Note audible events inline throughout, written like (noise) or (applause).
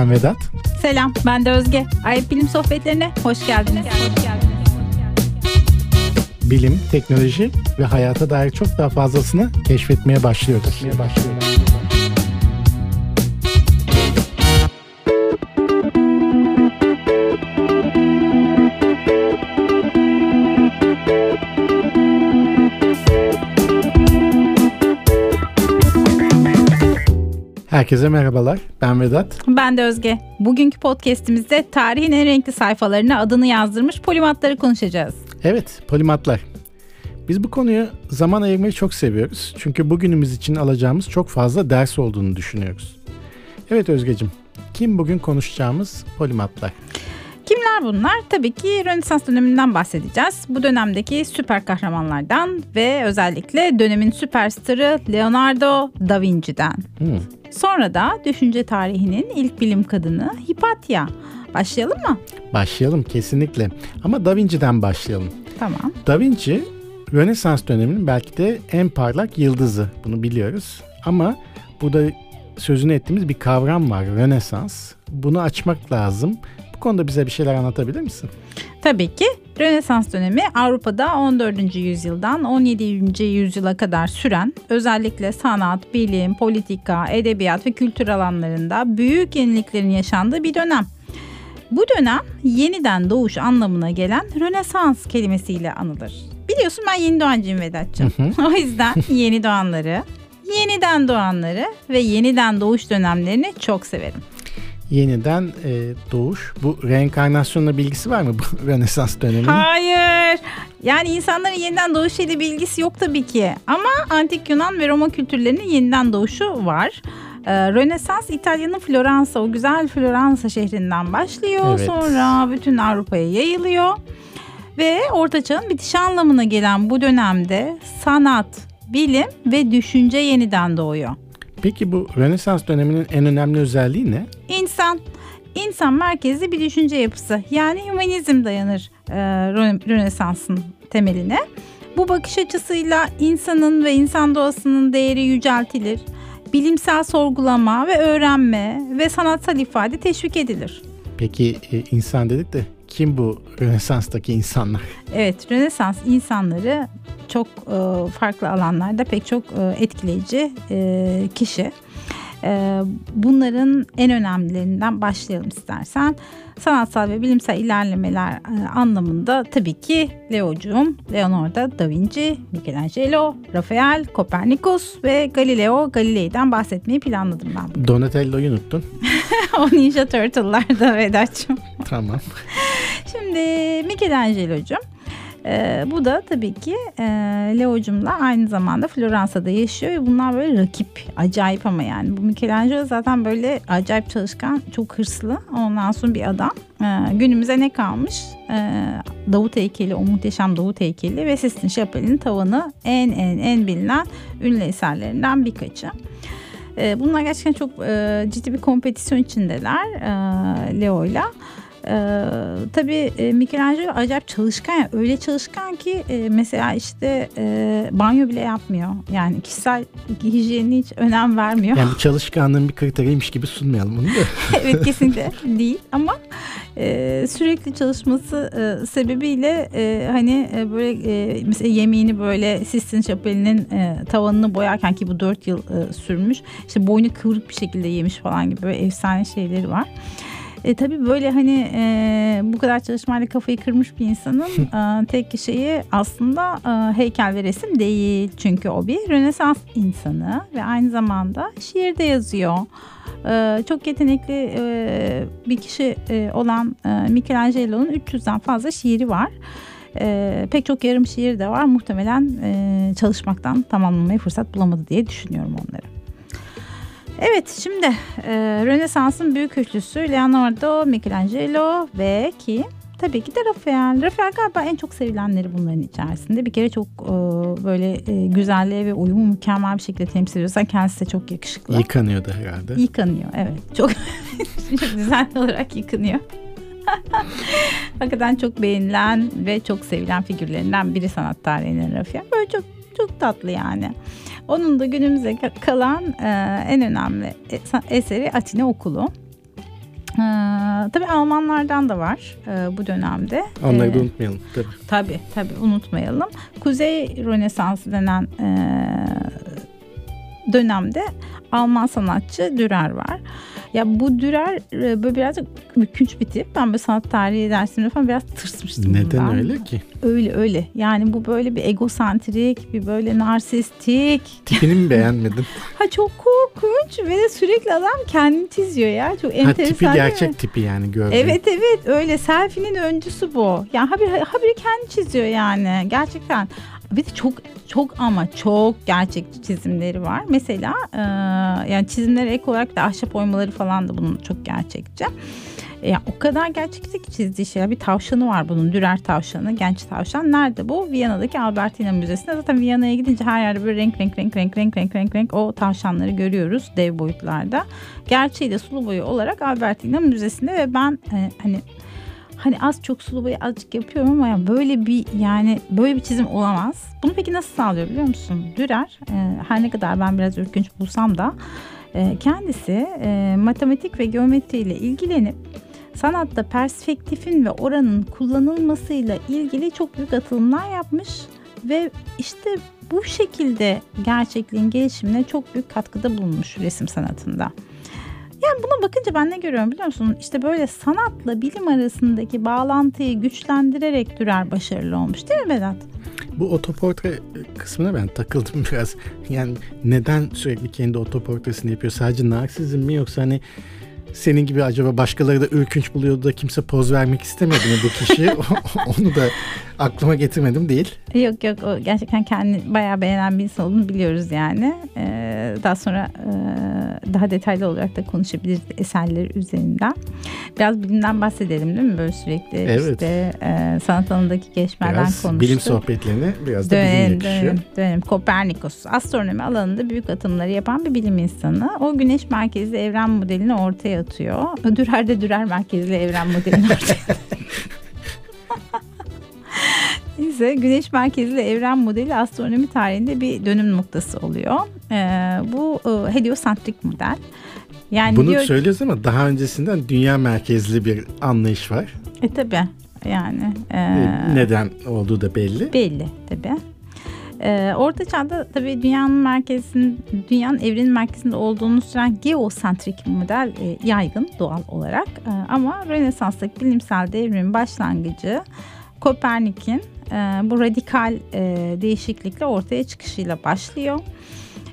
Merhaba, ben Vedat. Selam, ben de Özge. Ayıp Bilim Sohbetlerine hoş geldiniz. Hoş geldiniz. Bilim, teknoloji ve hayata dair çok daha fazlasını keşfetmeye başlıyoruz. başlıyoruz. Herkese merhabalar. Ben Vedat. Ben de Özge. Bugünkü podcast'imizde tarihin en renkli sayfalarına adını yazdırmış polimatları konuşacağız. Evet, polimatlar. Biz bu konuyu zaman ayırmayı çok seviyoruz. Çünkü bugünümüz için alacağımız çok fazla ders olduğunu düşünüyoruz. Evet Özgecim, kim bugün konuşacağımız polimatlar? Kimler bunlar? Tabii ki Rönesans döneminden bahsedeceğiz. Bu dönemdeki süper kahramanlardan ve özellikle dönemin süperstarı Leonardo da Vinci'den. Hmm. Sonra da düşünce tarihinin ilk bilim kadını Hipatya. Başlayalım mı? Başlayalım kesinlikle. Ama Da Vinci'den başlayalım. Tamam. Da Vinci Rönesans döneminin belki de en parlak yıldızı. Bunu biliyoruz. Ama burada sözünü ettiğimiz bir kavram var. Rönesans. Bunu açmak lazım. Bu konuda bize bir şeyler anlatabilir misin? Tabii ki. Rönesans dönemi Avrupa'da 14. yüzyıldan 17. yüzyıla kadar süren özellikle sanat, bilim, politika, edebiyat ve kültür alanlarında büyük yeniliklerin yaşandığı bir dönem. Bu dönem yeniden doğuş anlamına gelen Rönesans kelimesiyle anılır. Biliyorsun ben yeni doğancıyım Vedat'cığım. (laughs) o yüzden yeni doğanları, yeniden doğanları ve yeniden doğuş dönemlerini çok severim yeniden e, doğuş. Bu reenkarnasyonla bilgisi var mı bu (laughs) Rönesans döneminin? Hayır. Yani insanların yeniden doğuş ile bilgisi yok tabii ki. Ama antik Yunan ve Roma kültürlerinin yeniden doğuşu var. Ee, Rönesans İtalya'nın Floransa, o güzel Floransa şehrinden başlıyor. Evet. Sonra bütün Avrupa'ya yayılıyor. Ve Orta Çağ'ın bitişi anlamına gelen bu dönemde sanat, bilim ve düşünce yeniden doğuyor. Peki bu Rönesans döneminin en önemli özelliği ne? İnsan. İnsan merkezli bir düşünce yapısı. Yani humanizm dayanır e, Rönesans'ın temeline. Bu bakış açısıyla insanın ve insan doğasının değeri yüceltilir. Bilimsel sorgulama ve öğrenme ve sanatsal ifade teşvik edilir. Peki e, insan dedik de kim bu Rönesans'taki insanlar? (laughs) Evet, Rönesans insanları çok e, farklı alanlarda pek çok e, etkileyici kişi. E, bunların en önemlilerinden başlayalım istersen. Sanatsal ve bilimsel ilerlemeler e, anlamında tabii ki Leo'cuğum, Leonardo da Vinci, Michelangelo, Rafael, Copernicus ve Galileo Galilei'den bahsetmeyi planladım ben. Donatello'yu unuttun. (laughs) o Ninja Turtle'larda Vedat'cığım. Tamam. Şimdi Michelangelo'cum e, bu da tabii ki e, Leo'cumla aynı zamanda Floransa'da yaşıyor ve bunlar böyle rakip. Acayip ama yani. Bu Michelangelo zaten böyle acayip çalışkan, çok hırslı. Ondan sonra bir adam. E, günümüze ne kalmış? E, Davut heykeli, o muhteşem Davut heykeli ve Sistine Chapel'in tavanı en en en bilinen ünlü eserlerinden birkaçı. Bunlar gerçekten çok e, ciddi bir kompetisyon içindeler e, Leo'yla. Ee, tabii e, Michelangelo acayip çalışkan ya öyle çalışkan ki e, mesela işte e, banyo bile yapmıyor. Yani kişisel hijyenine hiç önem vermiyor. Yani çalışkanlığın bir kriteriymiş gibi sunmayalım onu da. (laughs) evet kesinlikle değil ama e, sürekli çalışması e, sebebiyle e, hani e, böyle e, mesela yemeğini böyle Sistine Chapel'inin e, tavanını boyarken ki bu dört yıl e, sürmüş. İşte boynu kıvrık bir şekilde yemiş falan gibi böyle efsane şeyleri var. E, tabii böyle hani e, bu kadar çalışmayla kafayı kırmış bir insanın (laughs) e, tek şeyi aslında e, heykel ve resim değil. Çünkü o bir Rönesans insanı ve aynı zamanda şiir de yazıyor. E, çok yetenekli e, bir kişi e, olan e, Michelangelo'nun 300'den fazla şiiri var. E, pek çok yarım şiir de var. Muhtemelen e, çalışmaktan tamamlamaya fırsat bulamadı diye düşünüyorum onları. Evet şimdi e, Rönesans'ın büyük üçlüsü Leonardo, Michelangelo ve ki tabii ki de Rafael. Rafael galiba en çok sevilenleri bunların içerisinde. Bir kere çok e, böyle e, güzelliği ve uyumu mükemmel bir şekilde temsil ediyor. Sen kendisi de çok yakışıklı. Yıkanıyordu herhalde. Yıkanıyor evet. Çok, (laughs) çok güzel olarak yıkanıyor. (laughs) Hakikaten çok beğenilen ve çok sevilen figürlerinden biri sanat tarihinin Rafael. Böyle çok çok tatlı yani. Onun da günümüze kalan e, en önemli eseri Atina Okulu. Ee, tabii Almanlardan da var e, bu dönemde. Onları da ee, unutmayalım tabii. Tabii tabii unutmayalım. Kuzey Rönesansı denen e, dönemde Alman sanatçı Dürer var. Ya bu Dürer e, böyle birazcık mükünç bir tip. Ben böyle sanat tarihi dersimde falan biraz tırsmıştım Neden bundan. öyle ki? Öyle öyle. Yani bu böyle bir egosantrik, bir böyle narsistik. Tipini mi beğenmedin? (laughs) ha çok korkunç ve de sürekli adam kendini çiziyor ya. Çok enteresan. Ha, tipi gerçek tipi yani gördüm. Evet evet öyle. Selfie'nin öncüsü bu. Yani haberi, haberi kendi çiziyor yani. Gerçekten. Bir de çok çok ama çok gerçekçi çizimleri var. Mesela e, yani çizimlere ek olarak da ahşap oymaları falan da bunun çok gerçekçi. E, o kadar gerçekçi ki çizdiği şey. Bir tavşanı var bunun. Dürer tavşanı, genç tavşan. Nerede bu? Viyana'daki Albertina Müzesi'nde. Zaten Viyana'ya gidince her yerde böyle renk renk renk renk renk renk renk renk o tavşanları görüyoruz dev boyutlarda. Gerçeği de sulu boyu olarak Albertina Müzesi'nde ve ben e, hani hani az çok sulu boyu azıcık yapıyorum ama ya böyle bir yani böyle bir çizim olamaz. Bunu peki nasıl sağlıyor biliyor musun? Dürer e, her ne kadar ben biraz ürkünç bulsam da e, kendisi e, matematik ve geometri ile ilgilenip sanatta perspektifin ve oranın kullanılmasıyla ilgili çok büyük atılımlar yapmış ve işte bu şekilde gerçekliğin gelişimine çok büyük katkıda bulunmuş resim sanatında. Yani buna bakınca ben ne görüyorum biliyor musun? İşte böyle sanatla bilim arasındaki bağlantıyı güçlendirerek Dürer başarılı olmuş değil mi Vedat? Bu otoportre kısmına ben takıldım (laughs) biraz. Yani neden sürekli kendi otoportresini yapıyor? Sadece narsizm mi yoksa hani senin gibi acaba başkaları da ürkünç buluyordu da kimse poz vermek istemedi mi bu kişi? (laughs) Onu da aklıma getirmedim değil. Yok yok o gerçekten kendi bayağı beğenen bir insan olduğunu biliyoruz yani. Ee, daha sonra e, daha detaylı olarak da konuşabiliriz eserleri üzerinden. Biraz bilimden bahsedelim değil mi? Böyle sürekli evet. işte e, sanat alanındaki gelişmelerden biraz konuştuk. bilim sohbetlerine biraz da dönelim, bilim yakışıyor. Dönelim, dönelim. Kopernikus astronomi alanında büyük atımları yapan bir bilim insanı. O güneş merkezli evren modelini ortaya atıyor. Dürer de Dürer merkezli evren modelini ortaya (laughs) Neyse güneş merkezli evren modeli astronomi tarihinde bir dönüm noktası oluyor. Ee, bu e, heliosantrik model. Yani Bunu diyor, söylüyoruz ama daha öncesinden dünya merkezli bir anlayış var. E tabi yani. E, Neden olduğu da belli. Belli tabi. Ee, Orta Çağ'da tabii dünyanın merkezinin, dünyanın evrenin merkezinde olduğunu süren geosentrik model e, yaygın doğal olarak. E, ama Rönesans'taki bilimsel devrimin başlangıcı Kopernik'in e, bu radikal e, değişiklikle ortaya çıkışıyla başlıyor.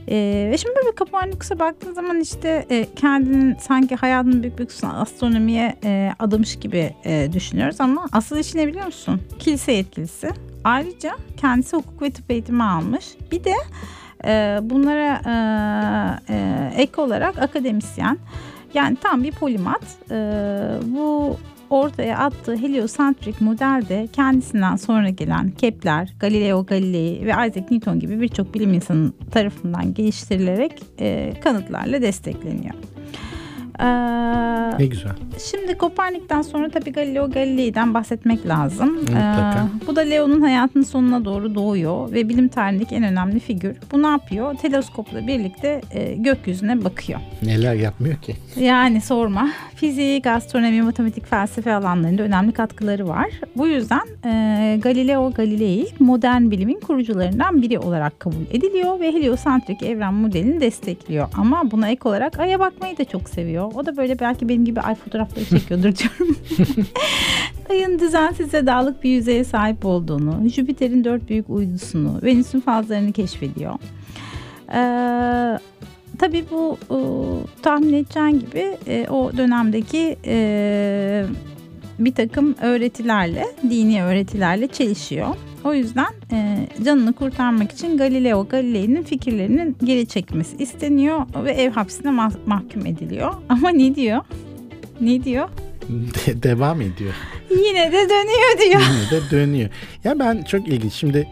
Ee, ve şimdi böyle Kopernikus'a baktığın zaman işte e, kendinin sanki hayatının büyük bir kısmını astronomiye e, adamış gibi e, düşünüyoruz ama asıl işi ne biliyor musun? Kilise yetkilisi. Ayrıca kendisi hukuk ve tıp eğitimi almış. Bir de e, bunlara e, e, ek olarak akademisyen. Yani tam bir polimat. E, bu ortaya attığı heliosentrik modelde kendisinden sonra gelen Kepler, Galileo Galilei ve Isaac Newton gibi birçok bilim insanı tarafından geliştirilerek e, kanıtlarla destekleniyor. Ee, ne güzel. Şimdi Kopernik'ten sonra tabii Galileo Galilei'den bahsetmek lazım. Mutlaka. Ee, bu da Leo'nun hayatının sonuna doğru doğuyor ve bilim tarihindeki en önemli figür. Bu ne yapıyor? Teleskopla birlikte e, gökyüzüne bakıyor. Neler yapmıyor ki? Yani sorma. Fizik, astronomi, matematik, felsefe alanlarında önemli katkıları var. Bu yüzden e, Galileo Galilei modern bilimin kurucularından biri olarak kabul ediliyor ve heliosentrik evren modelini destekliyor. Ama buna ek olarak Ay'a bakmayı da çok seviyor. O da böyle belki benim gibi ay fotoğrafları çekiyordur (laughs) diyorum. (laughs) Ayın düzensiz ve dağlık bir yüzeye sahip olduğunu, Jüpiter'in dört büyük uydusunu, Venüs'ün fazlarını keşfediyor. Ee, tabii bu e, tahmin edeceğin gibi e, o dönemdeki e, bir takım öğretilerle, dini öğretilerle çelişiyor. O yüzden e, canını kurtarmak için Galileo Galilei'nin fikirlerinin geri çekmesi isteniyor ve ev hapsine mah- mahkum ediliyor. (laughs) Ama ne diyor? Ne diyor? De- devam ediyor. (laughs) Yine de dönüyor diyor. Yine de dönüyor. Ya ben çok ilginç. Şimdi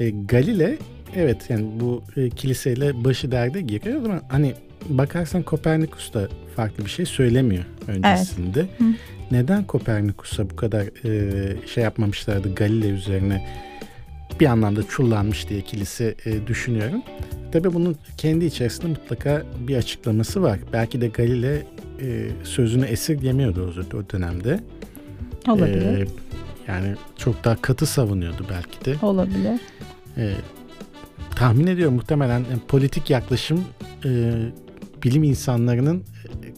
e, Galile evet yani bu e, kiliseyle başı derde giriyor ama hani bakarsan Kopernikus da farklı bir şey söylemiyor öncesinde. Evet. Hı neden Kopernikus'a bu kadar e, şey yapmamışlardı Galile üzerine bir anlamda çullanmış diye kilise e, düşünüyorum. Tabii bunun kendi içerisinde mutlaka bir açıklaması var. Belki de Galile e, sözünü esirgemiyordu o, o dönemde. Olabilir. E, yani çok daha katı savunuyordu belki de. Olabilir. E, tahmin ediyorum muhtemelen yani politik yaklaşım e, bilim insanlarının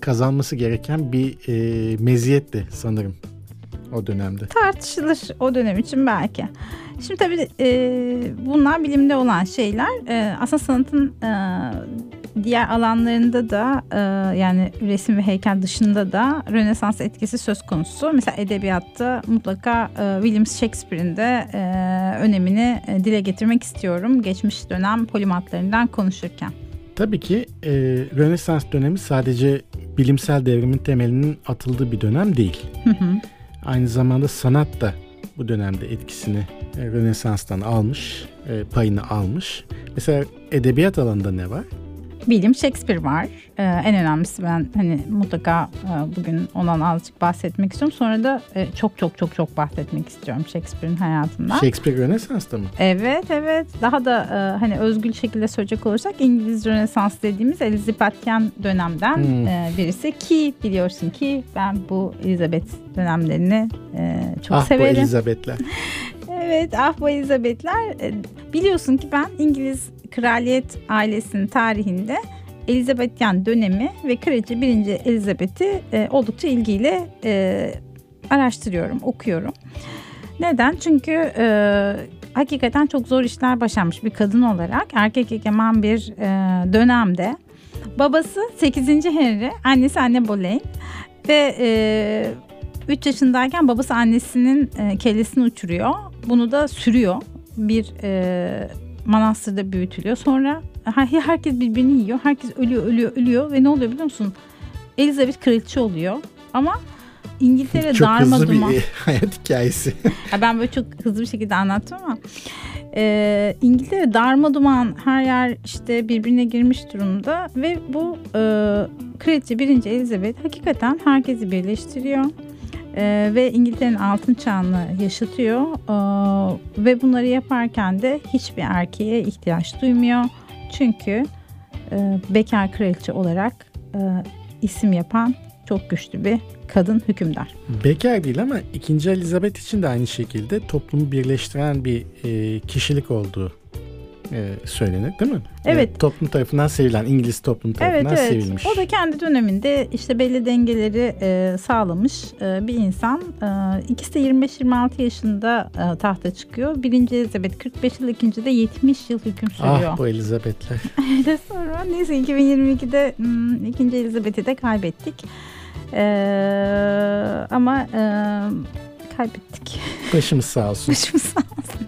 kazanması gereken bir e, meziyetti sanırım o dönemde. Tartışılır o dönem için belki. Şimdi tabii e, bunlar bilimde olan şeyler. E, aslında sanatın e, diğer alanlarında da e, yani resim ve heykel dışında da Rönesans etkisi söz konusu. Mesela edebiyatta mutlaka e, William Shakespeare'in de e, önemini e, dile getirmek istiyorum. Geçmiş dönem polimatlarından konuşurken. Tabii ki e, Rönesans dönemi sadece bilimsel devrimin temelinin atıldığı bir dönem değil. Hı hı. Aynı zamanda sanat da bu dönemde etkisini e, Rönesans'tan almış, e, payını almış. Mesela edebiyat alanında ne var? Bilim Shakespeare var. Ee, en önemlisi ben hani mutlaka e, bugün ondan azıcık bahsetmek istiyorum. Sonra da e, çok çok çok çok bahsetmek istiyorum Shakespeare'in hayatından. Shakespeare Rönesans'ta mı? Evet evet. Daha da e, hani özgül şekilde söyleyecek olursak İngiliz Rönesans dediğimiz Elizabethen dönemden Hmm. e, birisi ki biliyorsun ki ben bu Elizabeth dönemlerini e, çok ah bu severim. Elizabeth'ler. (laughs) Evet ah bu Elizabethler. E, Biliyorsun ki ben İngiliz kraliyet ailesinin tarihinde Elizabethan dönemi ve kraliçe 1. Elizabeth'i e, oldukça ilgiyle e, araştırıyorum, okuyorum. Neden? Çünkü e, hakikaten çok zor işler başarmış bir kadın olarak erkek egemen bir e, dönemde. Babası 8. Henry, annesi Anne Boleyn ve e, 3 yaşındayken babası annesinin e, kellesini uçuruyor. Bunu da sürüyor. Bir e, manastırda büyütülüyor. Sonra her- herkes birbirini yiyor. Herkes ölüyor, ölüyor, ölüyor ve ne oluyor biliyor musun? Elizabeth kraliçe oluyor. Ama İngiltere Çok darma hızlı duman. bir (laughs) hayat hikayesi. Ya ben böyle çok hızlı bir şekilde anlattım ama e, İngiltere darma duman her yer işte birbirine girmiş durumda ve bu e, kraliçe 1. Elizabeth hakikaten herkesi birleştiriyor. E, ve İngiltere'nin altın çağını yaşatıyor E, ve bunları yaparken de hiçbir erkeğe ihtiyaç duymuyor çünkü e, bekar kraliçe olarak e, isim yapan çok güçlü bir kadın hükümdar. Bekar değil ama 2. Elizabeth için de aynı şekilde toplumu birleştiren bir e, kişilik olduğu e, söylenir değil mi? Evet. Yani toplum tarafından sevilen, İngiliz toplum Evet tarafından evet. sevilmiş. O da kendi döneminde işte belli dengeleri e, sağlamış e, bir insan. E, ikisi de 25-26 yaşında e, tahta çıkıyor. Birinci Elizabeth 45 yıl, ikinci de 70 yıl hüküm sürüyor. Ah bu Elizabeth'ler. (laughs) Öyle sonra neyse 2022'de hmm, ikinci Elizabeth'i de kaybettik. E, ama e, kaybettik. Başımız sağ olsun. (laughs) Başımız sağ olsun.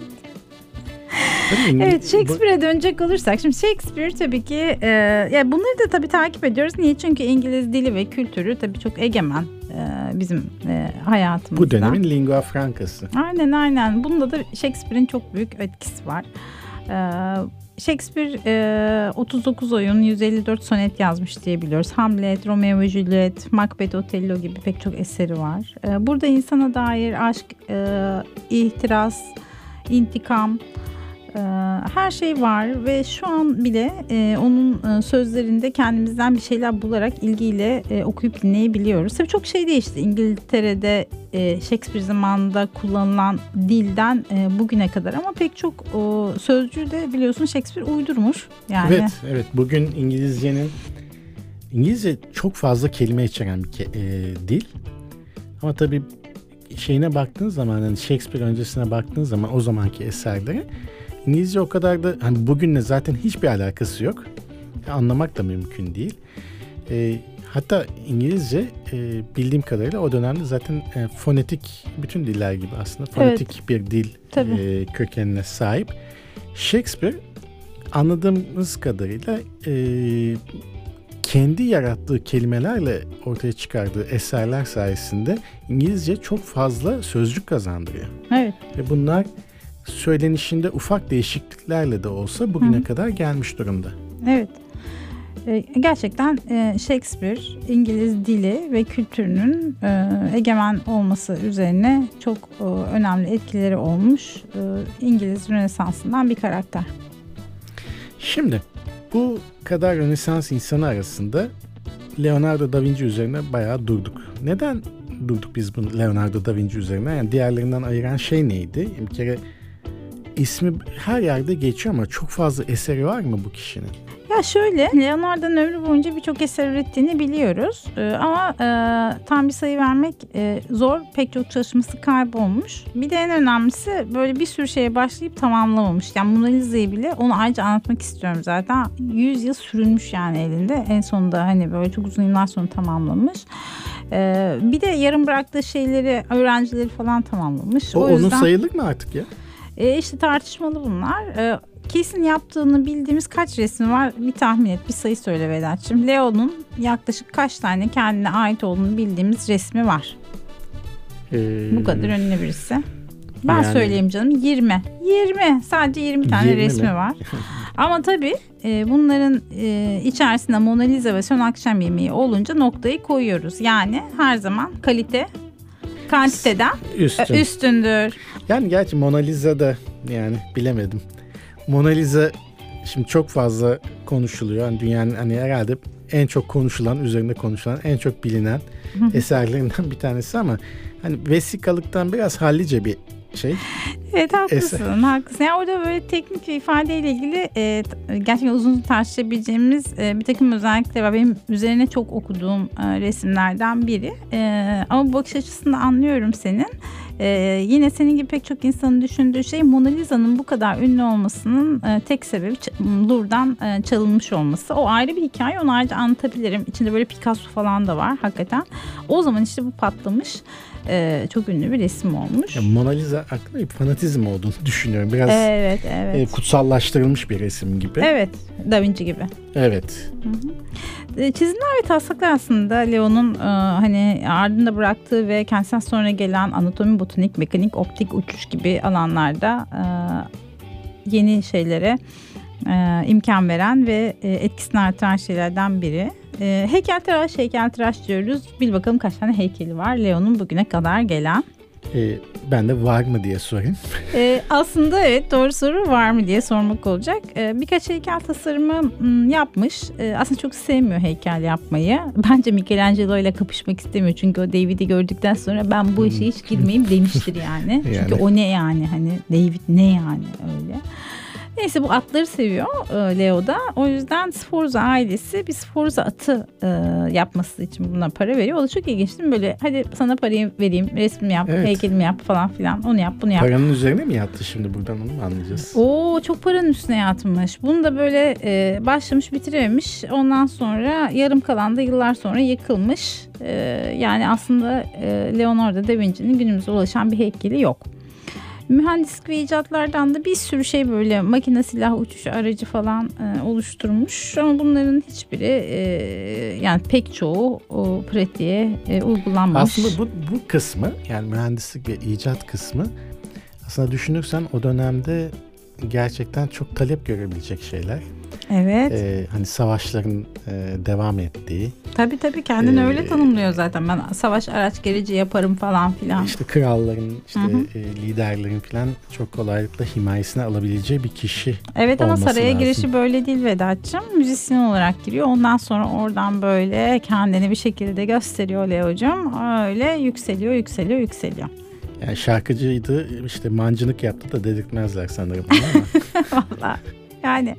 Evet Shakespeare'e dönecek olursak şimdi Shakespeare tabii ki e, ya bunları da tabii takip ediyoruz. Niye? Çünkü İngiliz dili ve kültürü tabii çok egemen e, bizim e, hayatımızda. Bu dönemin lingua francası. Aynen aynen. Bunda da Shakespeare'in çok büyük etkisi var. Ee, Shakespeare e, 39 oyun 154 sonet yazmış diye biliyoruz. Hamlet, Romeo ve Juliet, Macbeth, Otello gibi pek çok eseri var. Ee, burada insana dair aşk, e, ihtiras, intikam e, her şey var ve şu an bile e, onun e, sözlerinde kendimizden bir şeyler bularak ilgiyle e, okuyup dinleyebiliyoruz. Tabii çok şey değişti. İngiltere'de Shakespeare zamanında kullanılan dilden bugüne kadar ama pek çok sözcüğü de biliyorsun Shakespeare uydurmuş. Yani Evet, evet. Bugün İngilizcenin İngilizce çok fazla kelime içeren bir dil. Ama tabii şeyine baktığın zaman hani Shakespeare öncesine baktığın zaman o zamanki eserlere İngilizce o kadar da hani bugünle zaten hiçbir alakası yok. Anlamak da mümkün değil. E, hatta İngilizce e, bildiğim kadarıyla o dönemde zaten e, fonetik bütün diller gibi aslında fonetik bir dil Tabii. e, kökenine sahip. Shakespeare anladığımız kadarıyla e, kendi yarattığı kelimelerle ortaya çıkardığı eserler sayesinde İngilizce çok fazla sözcük kazandırıyor. evet. Ve bunlar söylenişinde ufak değişikliklerle de olsa bugüne Hı. kadar gelmiş durumda. Evet. E, gerçekten e, Shakespeare İngiliz dili ve kültürünün e, egemen olması üzerine çok önemli etkileri olmuş İngiliz Rönesansı'ndan bir karakter. Şimdi bu kadar Rönesans insanı arasında Leonardo da Vinci üzerine bayağı durduk. Neden durduk biz bunu Leonardo da Vinci üzerine? Yani diğerlerinden ayıran şey neydi? Bir kere ismi her yerde geçiyor ama çok fazla eseri var mı bu kişinin? Ya şöyle Leonardo'nun ömrü boyunca birçok eser ürettiğini biliyoruz. Ee, ama e, tam bir sayı vermek e, zor. Pek çok çalışması kaybolmuş. Bir de en önemlisi böyle bir sürü şeye başlayıp tamamlamamış. Yani Mona Lisa'yı bile onu ayrıca anlatmak istiyorum zaten. 100 yıl sürünmüş yani elinde. En sonunda hani böyle çok uzun yıllar sonra tamamlamış. Ee, bir de yarım bıraktığı şeyleri öğrencileri falan tamamlamış. O, o yüzden... onun sayılır mı artık ya? E, işte tartışmalı bunlar. E, kesin yaptığını bildiğimiz kaç resmi var bir tahmin et bir sayı söyle Vedat'cığım. Leo'nun yaklaşık kaç tane kendine ait olduğunu bildiğimiz resmi var. Ee, Bu kadar ünlü birisi. Ben yani... söyleyeyim canım 20. 20 sadece 20 tane 20 resmi mi? var. (laughs) Ama tabii e, bunların e, içerisinde Mona Lisa ve Son Akşam Yemeği olunca noktayı koyuyoruz. Yani her zaman kalite kantiteden Üstün. üstündür. Yani gerçi Mona Lisa da yani bilemedim. Mona Lisa şimdi çok fazla konuşuluyor. Yani dünyanın hani herhalde en çok konuşulan, üzerinde konuşulan, en çok bilinen eserlerinden bir tanesi ama hani vesikalıktan biraz hallice bir şey. Evet haklısın, eser. haklısın. Yani orada böyle teknik bir ifadeyle ilgili e, gerçekten uzun tartışabileceğimiz e, bir takım özellikler var. Benim üzerine çok okuduğum e, resimlerden biri. E, ama bu bakış açısını anlıyorum senin. Ee, yine senin gibi pek çok insanın düşündüğü şey Mona Lisa'nın bu kadar ünlü olmasının e, tek sebebi Louvre'dan e, çalınmış olması. O ayrı bir hikaye onu ayrıca anlatabilirim. İçinde böyle Picasso falan da var hakikaten. O zaman işte bu patlamış. Ee, çok ünlü bir resim olmuş. Ya Mona Lisa hakkında bir fanatizm olduğunu düşünüyorum. Biraz evet, evet. E, kutsallaştırılmış bir resim gibi. Evet, Da Vinci gibi. Evet. Hı hı. E, çizimler ve taslaklar aslında Leo'nun e, hani ardında bıraktığı ve kendisinden sonra gelen anatomi, botanik, mekanik, optik, uçuş gibi alanlarda e, yeni şeylere imkan veren ve etkisini artıran şeylerden biri. Heykeltıraş, heykeltıraş diyoruz. Bil bakalım kaç tane heykeli var Leo'nun bugüne kadar gelen. E, ben de var mı diye sorayım. (laughs) E, aslında evet doğru soru var mı diye sormak olacak. E, birkaç heykel tasarımı yapmış. E, aslında çok sevmiyor heykel yapmayı. (laughs) Bence Michelangelo ile kapışmak istemiyor. Çünkü o David'i gördükten sonra ben bu işe hiç girmeyeyim demiştir yani. (laughs) yani. Çünkü o ne yani hani David ne yani öyle. Neyse bu atları seviyor e, Leo da. O yüzden Sforza ailesi bir Sforza atı e, yapması için buna para veriyor. O da çok ilginç değil mi? Böyle hadi sana parayı vereyim, resmimi yap, evet. heykelimi yap falan filan. Onu yap, bunu yap. Paranın üzerine mi yattı şimdi buradan onu mu anlayacağız? Oo çok paranın üstüne yatmış. Bunu da böyle e, başlamış bitirememiş. Ondan sonra yarım kalan da yıllar sonra yıkılmış. E, yani aslında e, Leonardo da Vinci'nin günümüze ulaşan bir heykeli yok. Mühendislik ve icatlardan da bir sürü şey böyle makine silah uçuş aracı falan e, oluşturmuş. Ama bunların hiçbiri e, yani pek çoğu o pratiğe e, uygulanmamış. Aslında bu, bu kısmı yani mühendislik ve icat kısmı aslında düşünürsen o dönemde gerçekten çok talep görebilecek şeyler. Evet. Ee, hani savaşların e, devam ettiği. Tabii tabii kendini ee, öyle tanımlıyor zaten. Ben savaş araç gerici yaparım falan filan. İşte kralların, işte E, liderlerin falan çok kolaylıkla himayesine alabileceği bir kişi Evet ama saraya lazım. girişi böyle değil Vedat'cığım. Müzisyen olarak giriyor. Ondan sonra oradan böyle kendini bir şekilde gösteriyor Leo'cum. Öyle yükseliyor, yükseliyor, yükseliyor. Yani şarkıcıydı işte mancınık yaptı da dedirtmezler sanırım ama. (laughs) Valla yani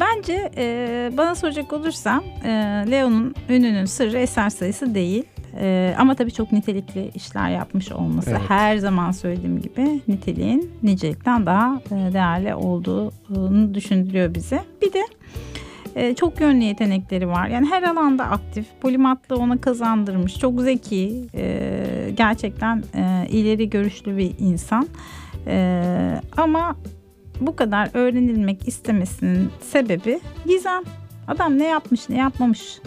bence e, bana soracak olursam e, Leo'nun ününün sırrı eser sayısı değil. E, ama tabii çok nitelikli işler yapmış olması evet. her zaman söylediğim gibi niteliğin nicelikten daha e, değerli olduğunu düşündürüyor bize. Bir de e, çok yönlü yetenekleri var. Yani her alanda aktif. Polimatlı ona kazandırmış. Çok zeki. E, gerçekten e, ileri görüşlü bir insan. E, ama bu kadar öğrenilmek istemesinin sebebi gizem. Adam ne yapmış ne yapmamış.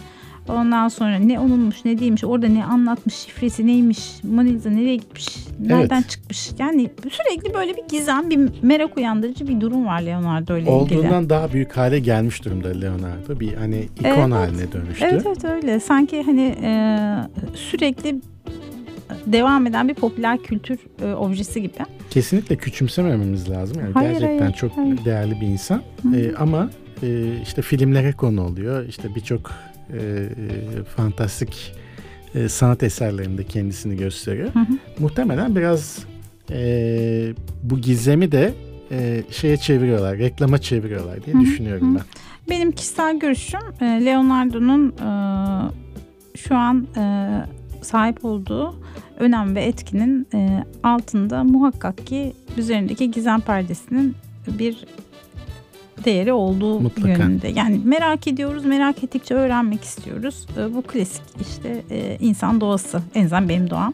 Ondan sonra ne onunmuş ne değilmiş orada ne anlatmış şifresi neymiş Mona Lisa nereye gitmiş nereden evet. çıkmış yani sürekli böyle bir gizem bir merak uyandırıcı bir durum var Leonardo ile ilgili. Olduğundan daha büyük hale gelmiş durumda Leonardo bir hani ikon evet, haline dönüştü. Evet evet öyle sanki hani e, sürekli devam eden bir popüler kültür e, objesi gibi. Kesinlikle küçümsemememiz lazım. Yani hayır, gerçekten hayır, çok hayır. değerli bir insan. E, ama e, işte filmlere konu oluyor. İşte birçok e, fantastik e, sanat eserlerinde kendisini gösteriyor. Hı hı. Muhtemelen biraz e, bu gizemi de e, şeye çeviriyorlar, reklama çeviriyorlar diye hı hı. düşünüyorum hı. ben. Benim kişisel görüşüm e, Leonardo'nun e, şu an e, sahip olduğu önem ve etkinin e, altında muhakkak ki üzerindeki gizem perdesinin bir değeri olduğu Mutlaka. yönünde. Yani merak ediyoruz, merak ettikçe öğrenmek istiyoruz. E, bu klasik işte e, insan doğası. En azından benim doğam.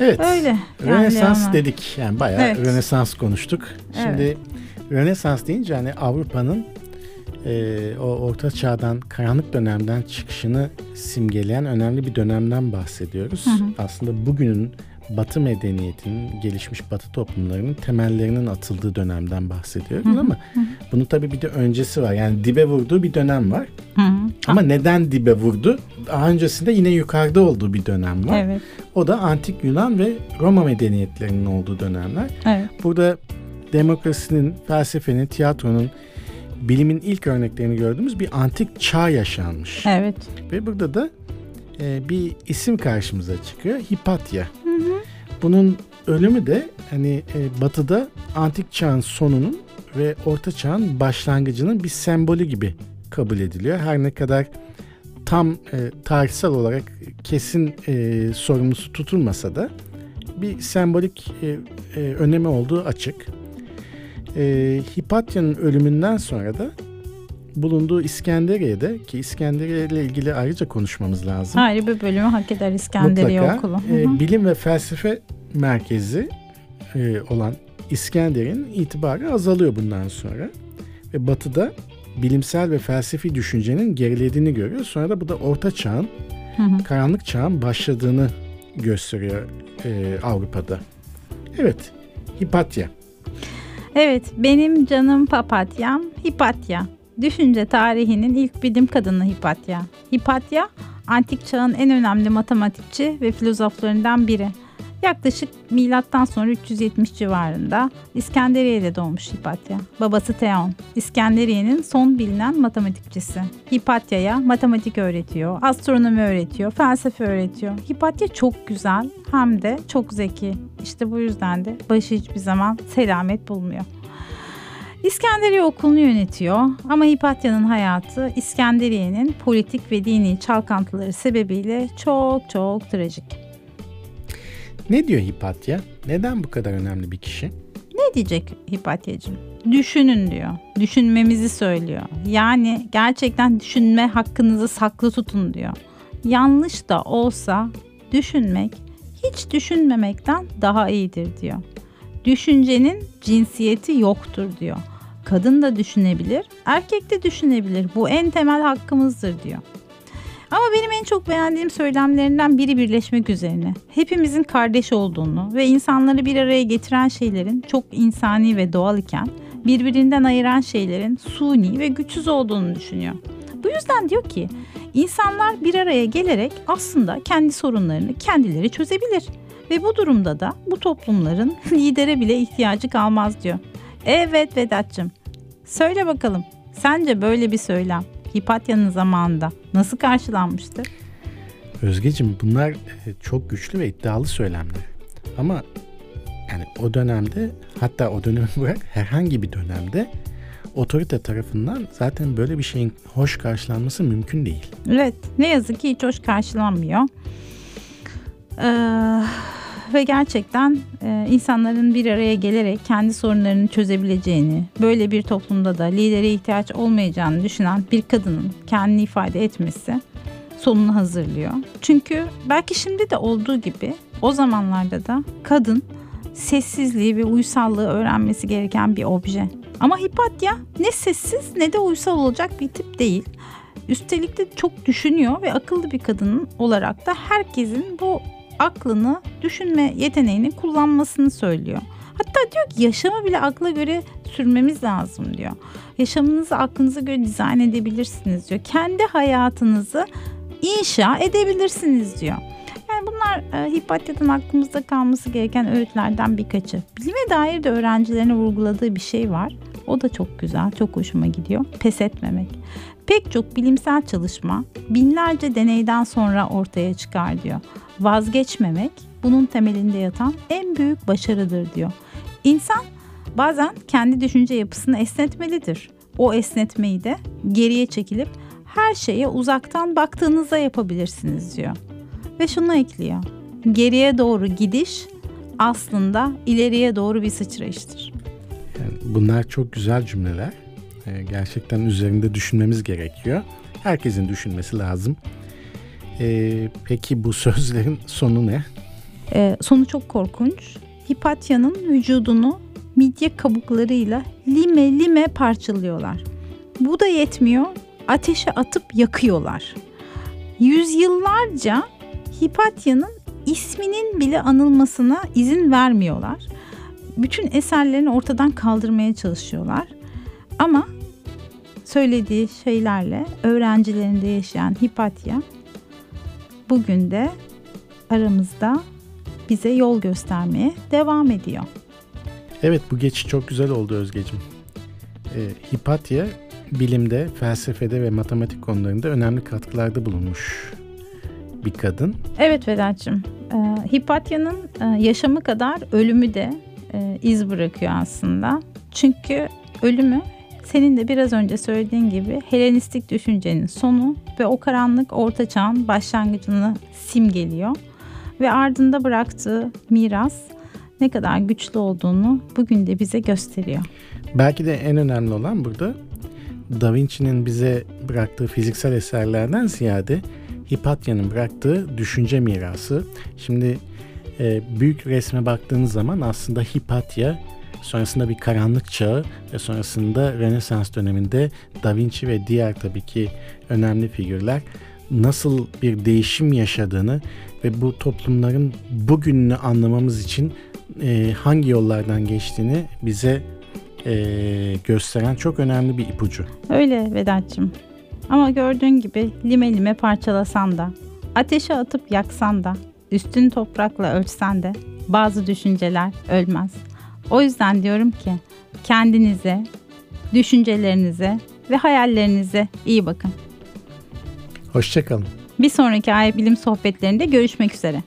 Evet. Öyle. Yani Rönesans ama. dedik. Yani bayağı evet. Rönesans konuştuk. Şimdi evet. Rönesans deyince hani Avrupa'nın e, o orta çağdan, karanlık dönemden çıkışını simgeleyen önemli bir dönemden bahsediyoruz. Hı hı. Aslında bugünün Batı medeniyetinin, gelişmiş Batı toplumlarının temellerinin atıldığı dönemden bahsediyoruz hı hı. ama hı. bunun tabii bir de öncesi var. Yani dibe vurduğu bir dönem var. Hı hı. Ama neden dibe vurdu? Daha öncesinde yine yukarıda olduğu bir dönem var. Evet. O da antik Yunan ve Roma medeniyetlerinin olduğu dönemler. Evet. Burada demokrasinin, felsefenin, tiyatronun, bilimin ilk örneklerini gördüğümüz bir antik çağ yaşanmış. Evet. Ve burada da e, bir isim karşımıza çıkıyor. Hipatya. Bunun ölümü de hani e, batıda antik çağın sonunun ve orta çağın başlangıcının bir sembolü gibi kabul ediliyor. Her ne kadar tam e, tarihsel olarak kesin e, sorumlusu tutulmasa da bir sembolik e, e, önemi olduğu açık. E, Hipatya'nın ölümünden sonra da bulunduğu İskenderiye'de ki İskenderiye ile ilgili ayrıca konuşmamız lazım. Ayrı bir bölümü hak eder İskenderiye Mutlaka, okulu. E, bilim ve felsefe merkezi e, olan İskenderiye'nin itibarı azalıyor bundan sonra. Ve batıda bilimsel ve felsefi düşüncenin gerilediğini görüyor. Sonra da bu da orta çağın, hı hı. karanlık çağın başladığını gösteriyor e, Avrupa'da. Evet, Hipatya. Evet, benim canım papatyam Hipatya. Düşünce tarihinin ilk bilim kadını Hipatya. Hipatya, antik çağın en önemli matematikçi ve filozoflarından biri. Yaklaşık milattan sonra 370 civarında İskenderiye'de doğmuş Hipatya. Babası Theon, İskenderiye'nin son bilinen matematikçisi. Hipatya'ya matematik öğretiyor, astronomi öğretiyor, felsefe öğretiyor. Hipatya çok güzel hem de çok zeki. İşte bu yüzden de başı hiçbir zaman selamet bulmuyor. İskenderiye okulunu yönetiyor ama Hipatya'nın hayatı İskenderiye'nin politik ve dini çalkantıları sebebiyle çok çok trajik. Ne diyor Hipatya? Neden bu kadar önemli bir kişi? Ne diyecek Hipatya'cığım? Düşünün diyor. Düşünmemizi söylüyor. Yani gerçekten düşünme hakkınızı saklı tutun diyor. Yanlış da olsa düşünmek hiç düşünmemekten daha iyidir diyor. Düşüncenin cinsiyeti yoktur diyor. Kadın da düşünebilir, erkek de düşünebilir. Bu en temel hakkımızdır diyor. Ama benim en çok beğendiğim söylemlerinden biri birleşmek üzerine. Hepimizin kardeş olduğunu ve insanları bir araya getiren şeylerin çok insani ve doğal iken birbirinden ayıran şeylerin suni ve güçsüz olduğunu düşünüyor. Bu yüzden diyor ki insanlar bir araya gelerek aslında kendi sorunlarını kendileri çözebilir. Ve bu durumda da bu toplumların (laughs) lidere bile ihtiyacı kalmaz diyor. Evet Vedat'cığım söyle bakalım sence böyle bir söylem Hipatya'nın zamanında nasıl karşılanmıştı? Özgecim bunlar e, çok güçlü ve iddialı söylemler. Ama yani o dönemde hatta o dönemi (laughs) bırak herhangi bir dönemde otorite tarafından zaten böyle bir şeyin hoş karşılanması mümkün değil. Evet ne yazık ki hiç hoş karşılanmıyor. Ee, ve gerçekten e, insanların bir araya gelerek kendi sorunlarını çözebileceğini, böyle bir toplumda da lidere ihtiyaç olmayacağını düşünen bir kadının kendini ifade etmesi sonunu hazırlıyor. Çünkü belki şimdi de olduğu gibi o zamanlarda da kadın sessizliği ve uysallığı öğrenmesi gereken bir obje. Ama Hipatya ne sessiz ne de uysal olacak bir tip değil. Üstelik de çok düşünüyor ve akıllı bir kadın olarak da herkesin bu aklını düşünme yeteneğini kullanmasını söylüyor. Hatta diyor ki yaşamı bile akla göre sürmemiz lazım diyor. Yaşamınızı aklınıza göre dizayn edebilirsiniz diyor. Kendi hayatınızı inşa edebilirsiniz diyor. Yani bunlar e, Hipatya'dan aklımızda kalması gereken öğütlerden birkaçı. Bilime dair de öğrencilerine vurguladığı bir şey var. O da çok güzel, çok hoşuma gidiyor. Pes etmemek. Pek çok bilimsel çalışma binlerce deneyden sonra ortaya çıkar diyor. Vazgeçmemek bunun temelinde yatan en büyük başarıdır diyor. İnsan bazen kendi düşünce yapısını esnetmelidir. O esnetmeyi de geriye çekilip her şeye uzaktan baktığınızda yapabilirsiniz diyor. Ve şunu ekliyor. Geriye doğru gidiş aslında ileriye doğru bir sıçrayıştır. Yani bunlar çok güzel cümleler. Ee, gerçekten üzerinde düşünmemiz gerekiyor. Herkesin düşünmesi lazım. Ee, peki bu sözlerin sonu ne? Ee, sonu çok korkunç. Hipatya'nın vücudunu midye kabuklarıyla lime lime parçalıyorlar. Bu da yetmiyor. Ateşe atıp yakıyorlar. Yüzyıllarca Hipatya'nın isminin bile anılmasına izin vermiyorlar. Bütün eserlerini ortadan kaldırmaya çalışıyorlar. Ama söylediği şeylerle öğrencilerinde yaşayan Hipatya bugün de aramızda bize yol göstermeye devam ediyor. Evet bu geçiş çok güzel oldu Özgeciğim. Ee, Hipatya bilimde, felsefede ve matematik konularında önemli katkılarda bulunmuş bir kadın. Evet Vedat'cığım. E, Hipatya'nın e, yaşamı kadar ölümü de e, iz bırakıyor aslında. Çünkü ölümü senin de biraz önce söylediğin gibi Helenistik düşüncenin sonu ve o karanlık orta çağın başlangıcını simgeliyor. Ve ardında bıraktığı miras ne kadar güçlü olduğunu bugün de bize gösteriyor. Belki de en önemli olan burada Da Vinci'nin bize bıraktığı fiziksel eserlerden ziyade Hipatya'nın bıraktığı düşünce mirası. Şimdi e, büyük resme baktığınız zaman aslında Hipatya sonrasında bir karanlık çağı ve sonrasında Rönesans döneminde Da Vinci ve diğer tabii ki önemli figürler nasıl bir değişim yaşadığını ve bu toplumların bugününü anlamamız için e, hangi yollardan geçtiğini bize e, gösteren çok önemli bir ipucu. Öyle Vedat'cığım. Ama gördüğün gibi lime lime parçalasan da, ateşe atıp yaksan da, üstün toprakla ölçsen de bazı düşünceler ölmez. O yüzden diyorum ki kendinize, düşüncelerinize ve hayallerinize iyi bakın. Hoşçakalın. Bir sonraki ay bilim sohbetlerinde görüşmek üzere.